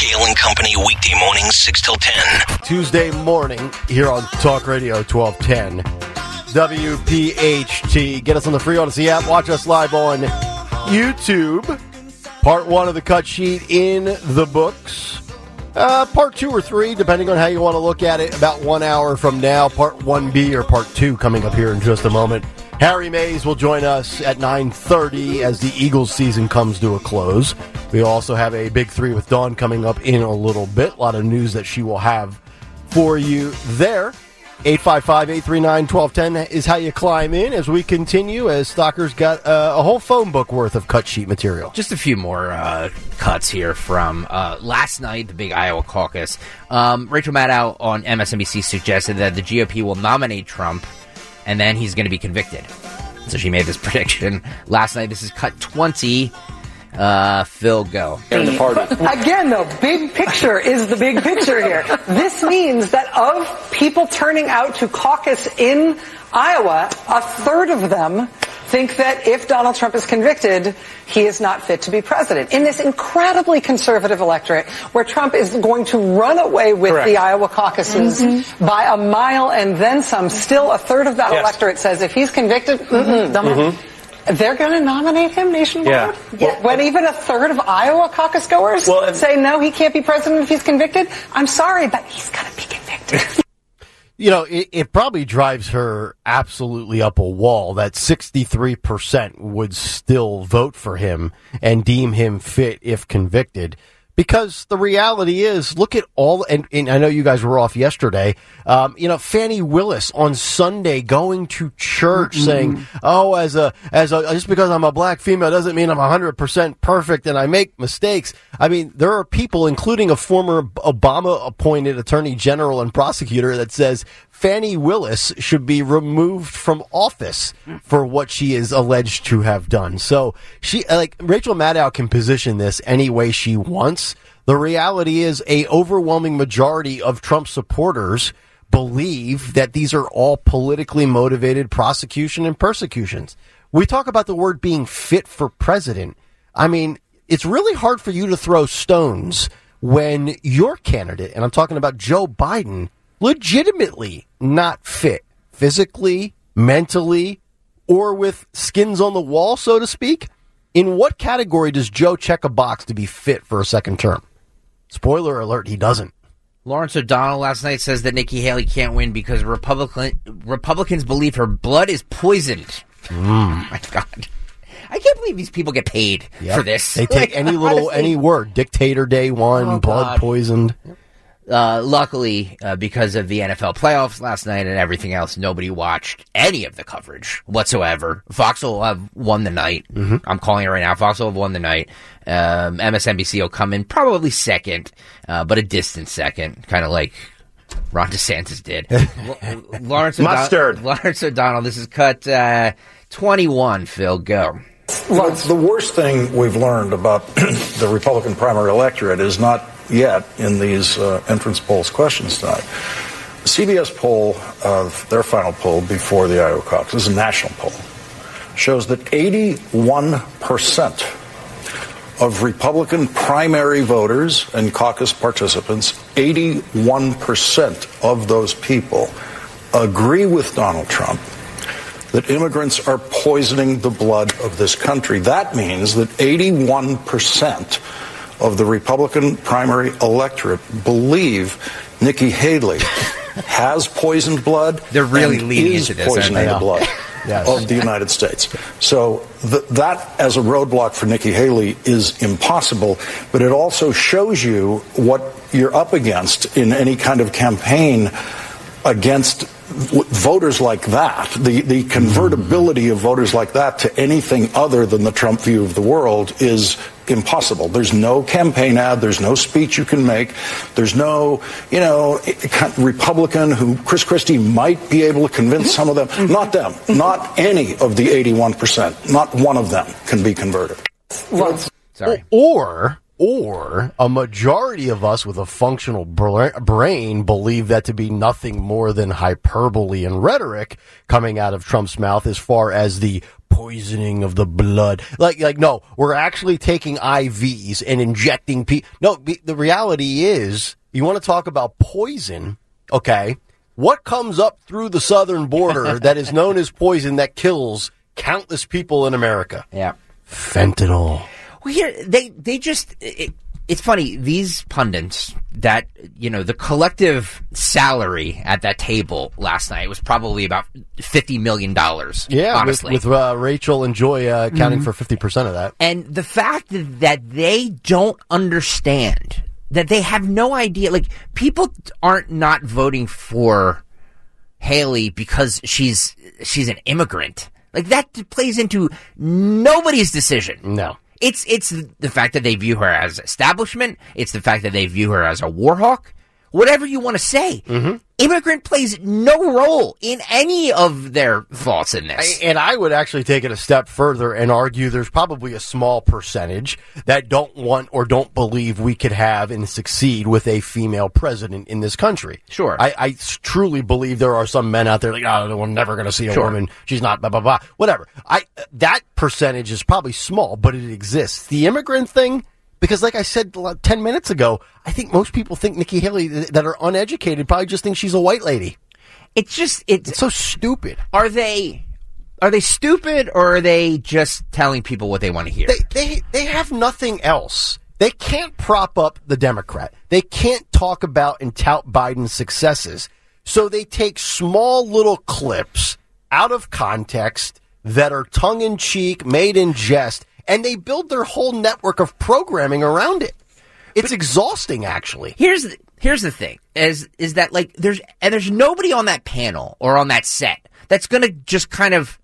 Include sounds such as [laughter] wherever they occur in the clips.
Kale and Company weekday mornings 6 till 10. Tuesday morning here on Talk Radio 1210. WPHT. Get us on the free Audacy app. Watch us live on YouTube. Part one of the cut sheet in the books. Uh, part two or three, depending on how you want to look at it, about one hour from now. Part 1B or part two coming up here in just a moment. Harry Mayes will join us at 9.30 as the Eagles season comes to a close. We also have a big three with Dawn coming up in a little bit. A lot of news that she will have for you there. 855-839-1210 is how you climb in as we continue as Stalker's got uh, a whole phone book worth of cut sheet material. Just a few more uh, cuts here from uh, last night, the big Iowa caucus. Um, Rachel Maddow on MSNBC suggested that the GOP will nominate Trump and then he's going to be convicted. So she made this [laughs] prediction last night. This is cut 20. Uh, Phil, go. Again, though, big picture is the big picture here. This means that of people turning out to caucus in Iowa, a third of them think that if Donald Trump is convicted, he is not fit to be president. In this incredibly conservative electorate where Trump is going to run away with Correct. the Iowa caucuses mm-hmm. by a mile and then some, still a third of that Yes. electorate says if he's convicted, don't- mm-hmm. they're mm-hmm. going to nominate him nationwide? Yeah. when even a third of Iowa caucus goers Well, say no, he can't be president if he's convicted? I'm sorry, but he's going to be convicted. [laughs] You know, it, it probably drives her absolutely up a wall that 63% would still vote for him and deem him fit if convicted. Because the reality is, look at all, and, and I know you guys were off yesterday. Um, you know, Fani Willis on Sunday going to church saying, "Oh, as a as a just because I'm a black female doesn't mean I'm 100 percent perfect and I make mistakes." I mean, there are people, including a former Obama-appointed Attorney General and prosecutor, that says Fani Willis should be removed from office for what she is alleged to have done. So she, like Rachel Maddow, can position this any way she wants. The reality is, a overwhelming majority of Trump supporters believe that these are all politically motivated prosecution and persecutions. We talk about the word being fit for president. I mean, it's really hard for you to throw stones when your candidate, and I'm talking about Joe Biden, legitimately not fit physically, mentally, or with skins on the wall, so to speak. In what category does Joe check a box to be fit for a second term? Spoiler alert, he doesn't. Lawrence O'Donnell last night says that Nikki Haley can't win because Republican Republicans believe her blood is poisoned. Mm. [laughs] My God, I can't believe these people get paid Yep. for this. They take Like, any little honestly. any word. Dictator day one, Oh, blood God. poisoned. Uh, luckily, uh, because of the NFL playoffs last night and everything else, nobody watched any of the coverage whatsoever. Fox will have won the night. I'm calling it right now. Fox will have won the night. Um, MSNBC will come in probably second, uh, but a distant second, kind of like Ron DeSantis did. L- [laughs] Lawrence O'Don- Mustard. Lawrence O'Donnell. This is cut uh, 21. Phil, go. Well, the worst thing we've learned about [clears throat] the Republican primary electorate is not yet in these uh, entrance polls questions tonight. CBS poll of their final poll before the Iowa caucus, this is a national poll, shows that 81% of Republican primary voters and caucus participants, 81% of those people agree with Donald Trump that immigrants are poisoning the blood of this country. That means that 81% of the Republican primary electorate believe Nikki Haley has poisoned blood. They're really leaning into this, poisoning the blood Yes. of the United States. So th- that, as a roadblock for Nikki Haley, is impossible. But it also shows you what you're up against in any kind of campaign against voters like that. The the convertibility of voters like that to anything other than the Trump view of the world is impossible. There's no campaign ad. There's no speech you can make. There's no, you know, Republican who Chris Christie might be able to convince mm-hmm. some of them. Mm-hmm. Not them. Mm-hmm. Not any of the 81%. Not one of them can be converted. Sorry. Or or a majority of us with a functional bra- brain believe that to be nothing more than hyperbole and rhetoric coming out of Trump's mouth as far as the poisoning of the blood. Like, like, no, we're actually taking IVs and injecting people. No, the reality is, you want to talk about poison, okay? What comes up through the southern border [laughs] that is known as poison that kills countless people in America? Yeah. Fentanyl. Well, here they they just it, it's funny these pundits that you know the collective salary at that table last night was probably about fifty million dollars. Yeah, honestly, with, with uh, Rachel and Joy uh, accounting for fifty percent of that. and the fact that they don't understand that they have no idea like people aren't not voting for Haley because she's she's an immigrant like that plays into nobody's decision No. It's it's the fact that they view her as establishment. It's the fact that they view her as a war hawk whatever you want to say mm-hmm. immigrant plays no role in any of their thoughts in this And I would actually take it a step further and argue there's probably a small percentage that don't want or don't believe we could have and succeed with a female president in this country. Sure. I truly believe there are some men out there like, oh, we're never going to see a Sure. woman. She's not blah, blah, blah. Whatever. I, that percentage is probably small, but it exists. The immigrant thing, because like I said 10 minutes ago, I think most people think Nikki Haley that are uneducated probably just think she's a white lady. it's just it's It's so stupid. are they are they stupid or are they just telling people what they want to hear? they they they have nothing else. They can't prop up the Democrat. They can't talk about and tout Biden's successes. So they take small little clips out of context that are tongue in cheek, made in jest, and they build their whole network of programming around it. It's exhausting, actually. here's the, here's the thing is is that like there's and there's nobody on that panel or on that set that's going to just kind of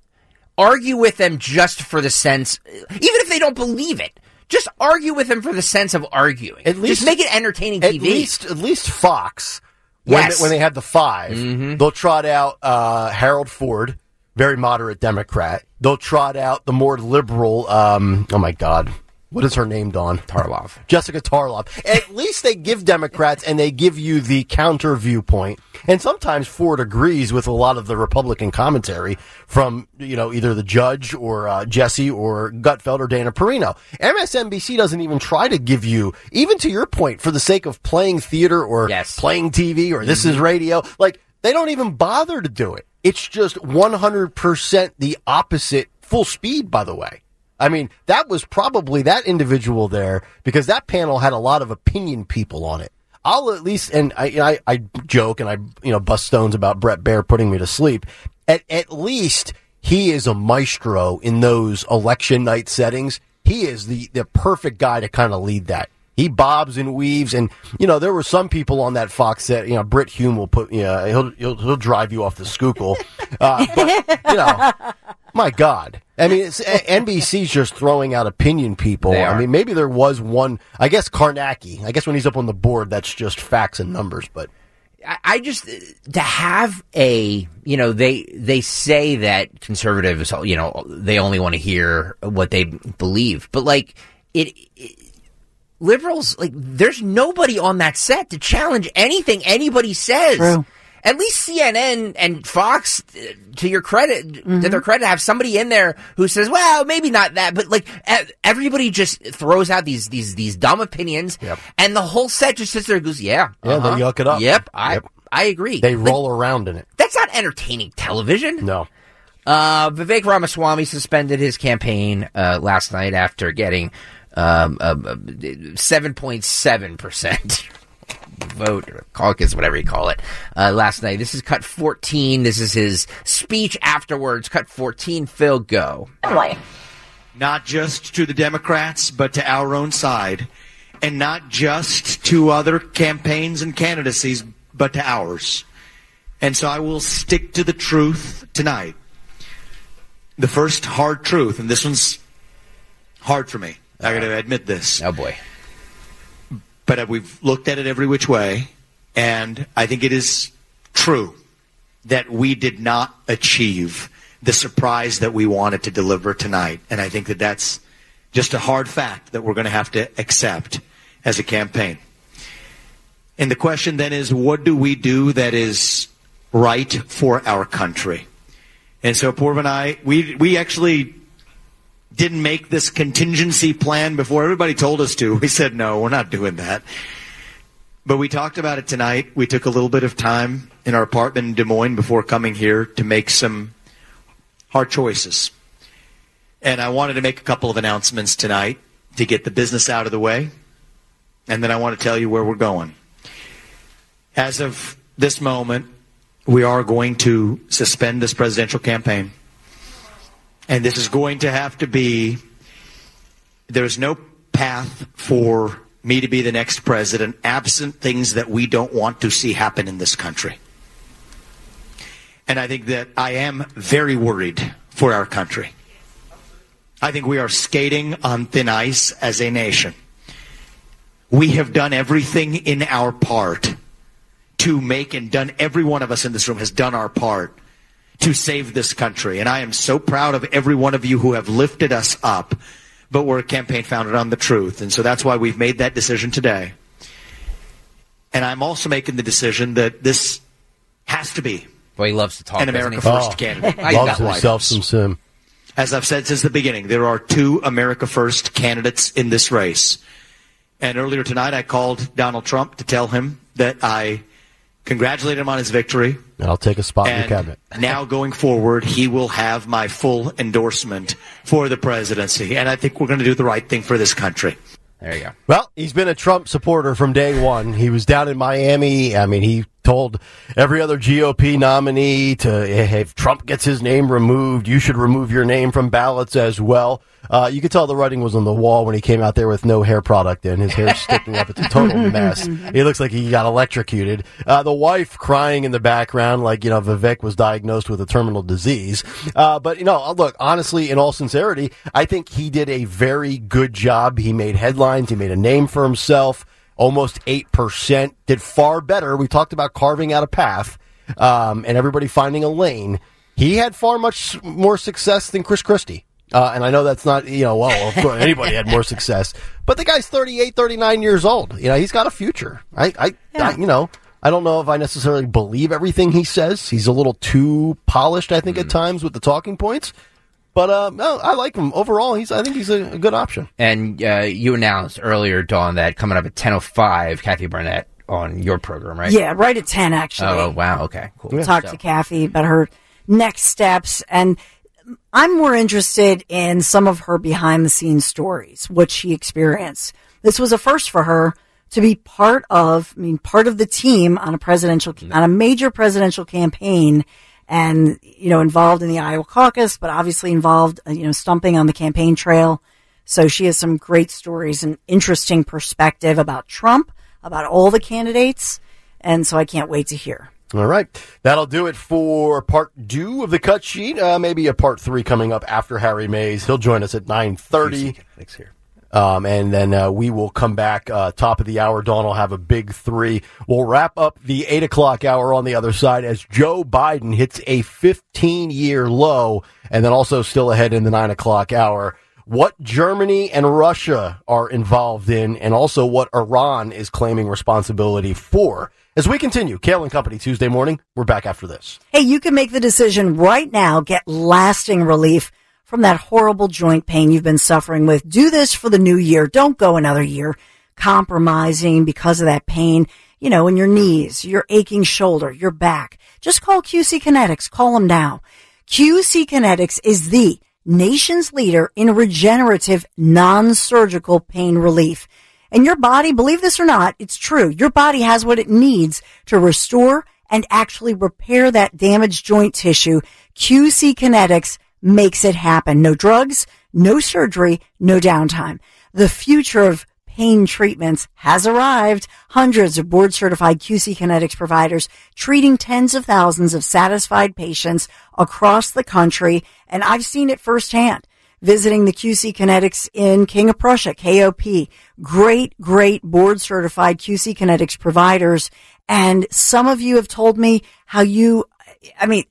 argue with them just for the sense even if they don't believe it just argue with them for the sense of arguing At least- just make it entertaining At TV least, at least Fox, when, Yes. they, when they had the 5 they'll trot out uh, Harold Ford, very moderate Democrat. They'll trot out the more liberal. Um, oh my God, what is her name? Don Tarlov. Jessica Tarlov. At [laughs] least they give Democrats and they give you the counter viewpoint. And sometimes Ford agrees with a lot of the Republican commentary from, you know, either the judge or uh, Jesse or Gutfeld or Dana Perino. MSNBC doesn't even try to give you, even to your point, for the sake of playing theater or Yes. playing TV or this is radio, like they don't even bother to do it. It's just 100% the opposite, full speed, by the way. I mean, that was probably that individual there because that panel had a lot of opinion people on it. I'll at least, and I, I, I joke and I, you know, bust stones about Bret Baier putting me to sleep. At, at least he is a maestro in those election night settings. He is the, the perfect guy to kind of lead that. He bobs and weaves, and you know there were some people on that Fox set. You know, Brit Hume will put, you know, he'll he'll, he'll drive you off the Schuylkill. [laughs] Uh, but you know, my God, I mean, it's, NBC's just throwing out opinion people. I mean, maybe there was one. I guess Kornacki. I guess when he's up on the board, that's just facts and numbers. But I, I just to have a you know they they say that conservatives you know they only want to hear what they believe, but like it, it liberals like there's nobody on that set to challenge anything anybody says. True. At least CNN and Fox, uh, to your credit, to their credit, have somebody in there who says, "Well, maybe not that," but like everybody just throws out these these these dumb opinions, Yep. and the whole set just sits there and goes, "Yeah, Yeah, they uh-huh. yuck it up. Yep, I Yep. I agree. they Like, roll around in it. that's not entertaining television. No, Uh, Vivek Ramaswamy suspended his campaign uh, last night after getting um, seven point seven percent [laughs] vote or caucus, whatever you call it, uh, last night. This is cut fourteen. This is his speech afterwards. Cut fourteen. Phil, go. not just to the Democrats, but to our own side, and not just to other campaigns and candidacies, but to ours. And so I will stick to the truth tonight. The first hard truth, and this one's hard for me. I got to admit this. Oh boy. But uh, we've looked at it every which way, and I think it is true that we did not achieve the surprise that we wanted to deliver tonight. And I think that that's just a hard fact that we're going to have to accept as a campaign. And the question then is, what do we do that is right for our country? And so Purv and I, we, we actually didn't make this contingency plan before everybody told us to. [laughs] We said, no, we're not doing that. But we talked about it tonight. We took a little bit of time in our apartment in Des Moines before coming here to make some hard choices. And I wanted to make a couple of announcements tonight to get the business out of the way. And then I want to tell you where we're going. As of this moment, we are going to suspend this presidential campaign. And this is going to have to be, there's no path for me to be the next president absent things that we don't want to see happen in this country. And I think that I am very worried for our country. I think we are skating on thin ice as a nation. We have done everything in our part to make and done, every one of us in this room has done our part to save this country. And I am so proud of every one of you who have lifted us up. But we're a campaign founded on the truth. And so that's why we've made that decision today. And I'm also making the decision that this has to be Well, he loves to talk. an doesn't America? First Oh. candidate. I Loves himself some sim. As I've said since the beginning, there are two America First candidates in this race. And earlier tonight, I called Donald Trump to tell him that I congratulated him on his victory. And I'll take a spot in your cabinet. now going forward, he will have my full endorsement for the presidency. And I think we're going to do the right thing for this country. There you go. Well, he's been a Trump supporter from day one. He was down in Miami. I mean, he told every other GOP nominee to, if Trump gets his name removed, you should remove your name from ballots as well. Uh, you could tell the writing was on the wall when he came out there with no hair product and His hair sticking up. It's a total [laughs] mess. He looks like he got electrocuted. Uh, the wife crying in the background like, you know, Vivek was diagnosed with a terminal disease. Uh, but, you know, look, honestly, in all sincerity, I think he did a very good job. He made headlines. He made a name for himself. Almost 8%. Did far better. We talked about carving out a path, um, and everybody finding a lane. He had far much more success than Chris Christie. Uh, and I know that's not, you know, well, of course, [laughs] anybody had more success. But the guy's 38, 39 years old. You know, he's got a future. I, I, I you know, I don't know if I necessarily believe everything he says. He's a little too polished, I think, at times with the talking points. But uh, no, I like him overall. He's, I think he's a, a good option. And uh, you announced earlier, Dawn, that coming up at ten oh five, Kathy Barnette on your program, right? Yeah, right at 10, actually. Oh wow. Okay. Cool. Talk So- to Kathy about her next steps. And I'm more interested in some of her behind the scenes stories, what she experienced. This was a first for her to be part of, I mean, part of the team on a presidential, on a major presidential campaign and, you know, involved in the Iowa caucus, but obviously involved, uh, you know, stumping on the campaign trail. So she has some great stories and interesting perspective about Trump, about all the candidates. And so I can't wait to hear. All right. That'll do it for part two of the cut sheet. Uh, maybe a part three coming up after Harry Mayes. He'll join us at 930. here. Um, and then uh, we will come back uh, top of the hour. Dawn will have a big three. We'll wrap up the eight o'clock hour on the other side as Joe Biden hits a 15 year low, and then also still ahead in the nine o'clock hour. What Germany and Russia are involved in, and also what Iran is claiming responsibility for. As we continue, Kale and Company Tuesday morning. We're back after this. Hey, you can make the decision right now, get lasting relief from that horrible joint pain you've been suffering with. Do this for the new year. Don't go another year compromising because of that pain, you know, in your knees, your aching shoulder, your back. Just call QC Kinetics. Call them now. QC Kinetics is the nation's leader in regenerative non-surgical pain relief. And your body, believe this or not, it's true. Your body has what it needs to restore and actually repair that damaged joint tissue. QC Kinetics makes it happen. No drugs, no surgery, no downtime. The future of pain treatments has arrived. Hundreds of board certified QC Kinetics providers treating tens of thousands of satisfied patients across the country. And I've seen it firsthand visiting the QC Kinetics in King of Prussia, KOP. Great, great board certified QC Kinetics providers. And some of you have told me how you, I mean,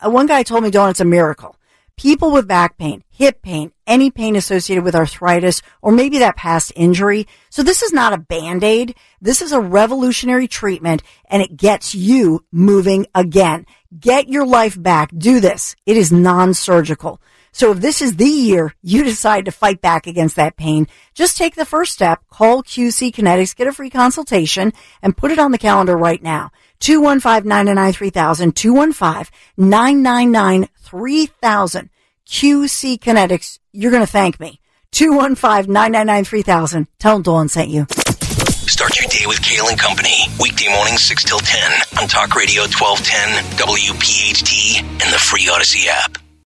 uh, one guy told me, Dawn, it's a miracle People with back pain, hip pain, any pain associated with arthritis, or maybe that past injury. So this is not a band-aid. This is a revolutionary treatment and it gets you moving again. Get your life back. Do this. It is non-surgical. So if this is the year you [laughs] decide to fight back against that pain, just take the first step, call QC Kinetics, get a free consultation, and put it on the calendar right now. 215-999-3000, 215-999-3000. QC Kinetics, you're going to thank me. 215-999-3000. Tell them Dawn sent you. Start your day with Kale and Company. Weekday mornings 6 till 10 on Talk Radio 1210, WPHT, and the free Audacy app.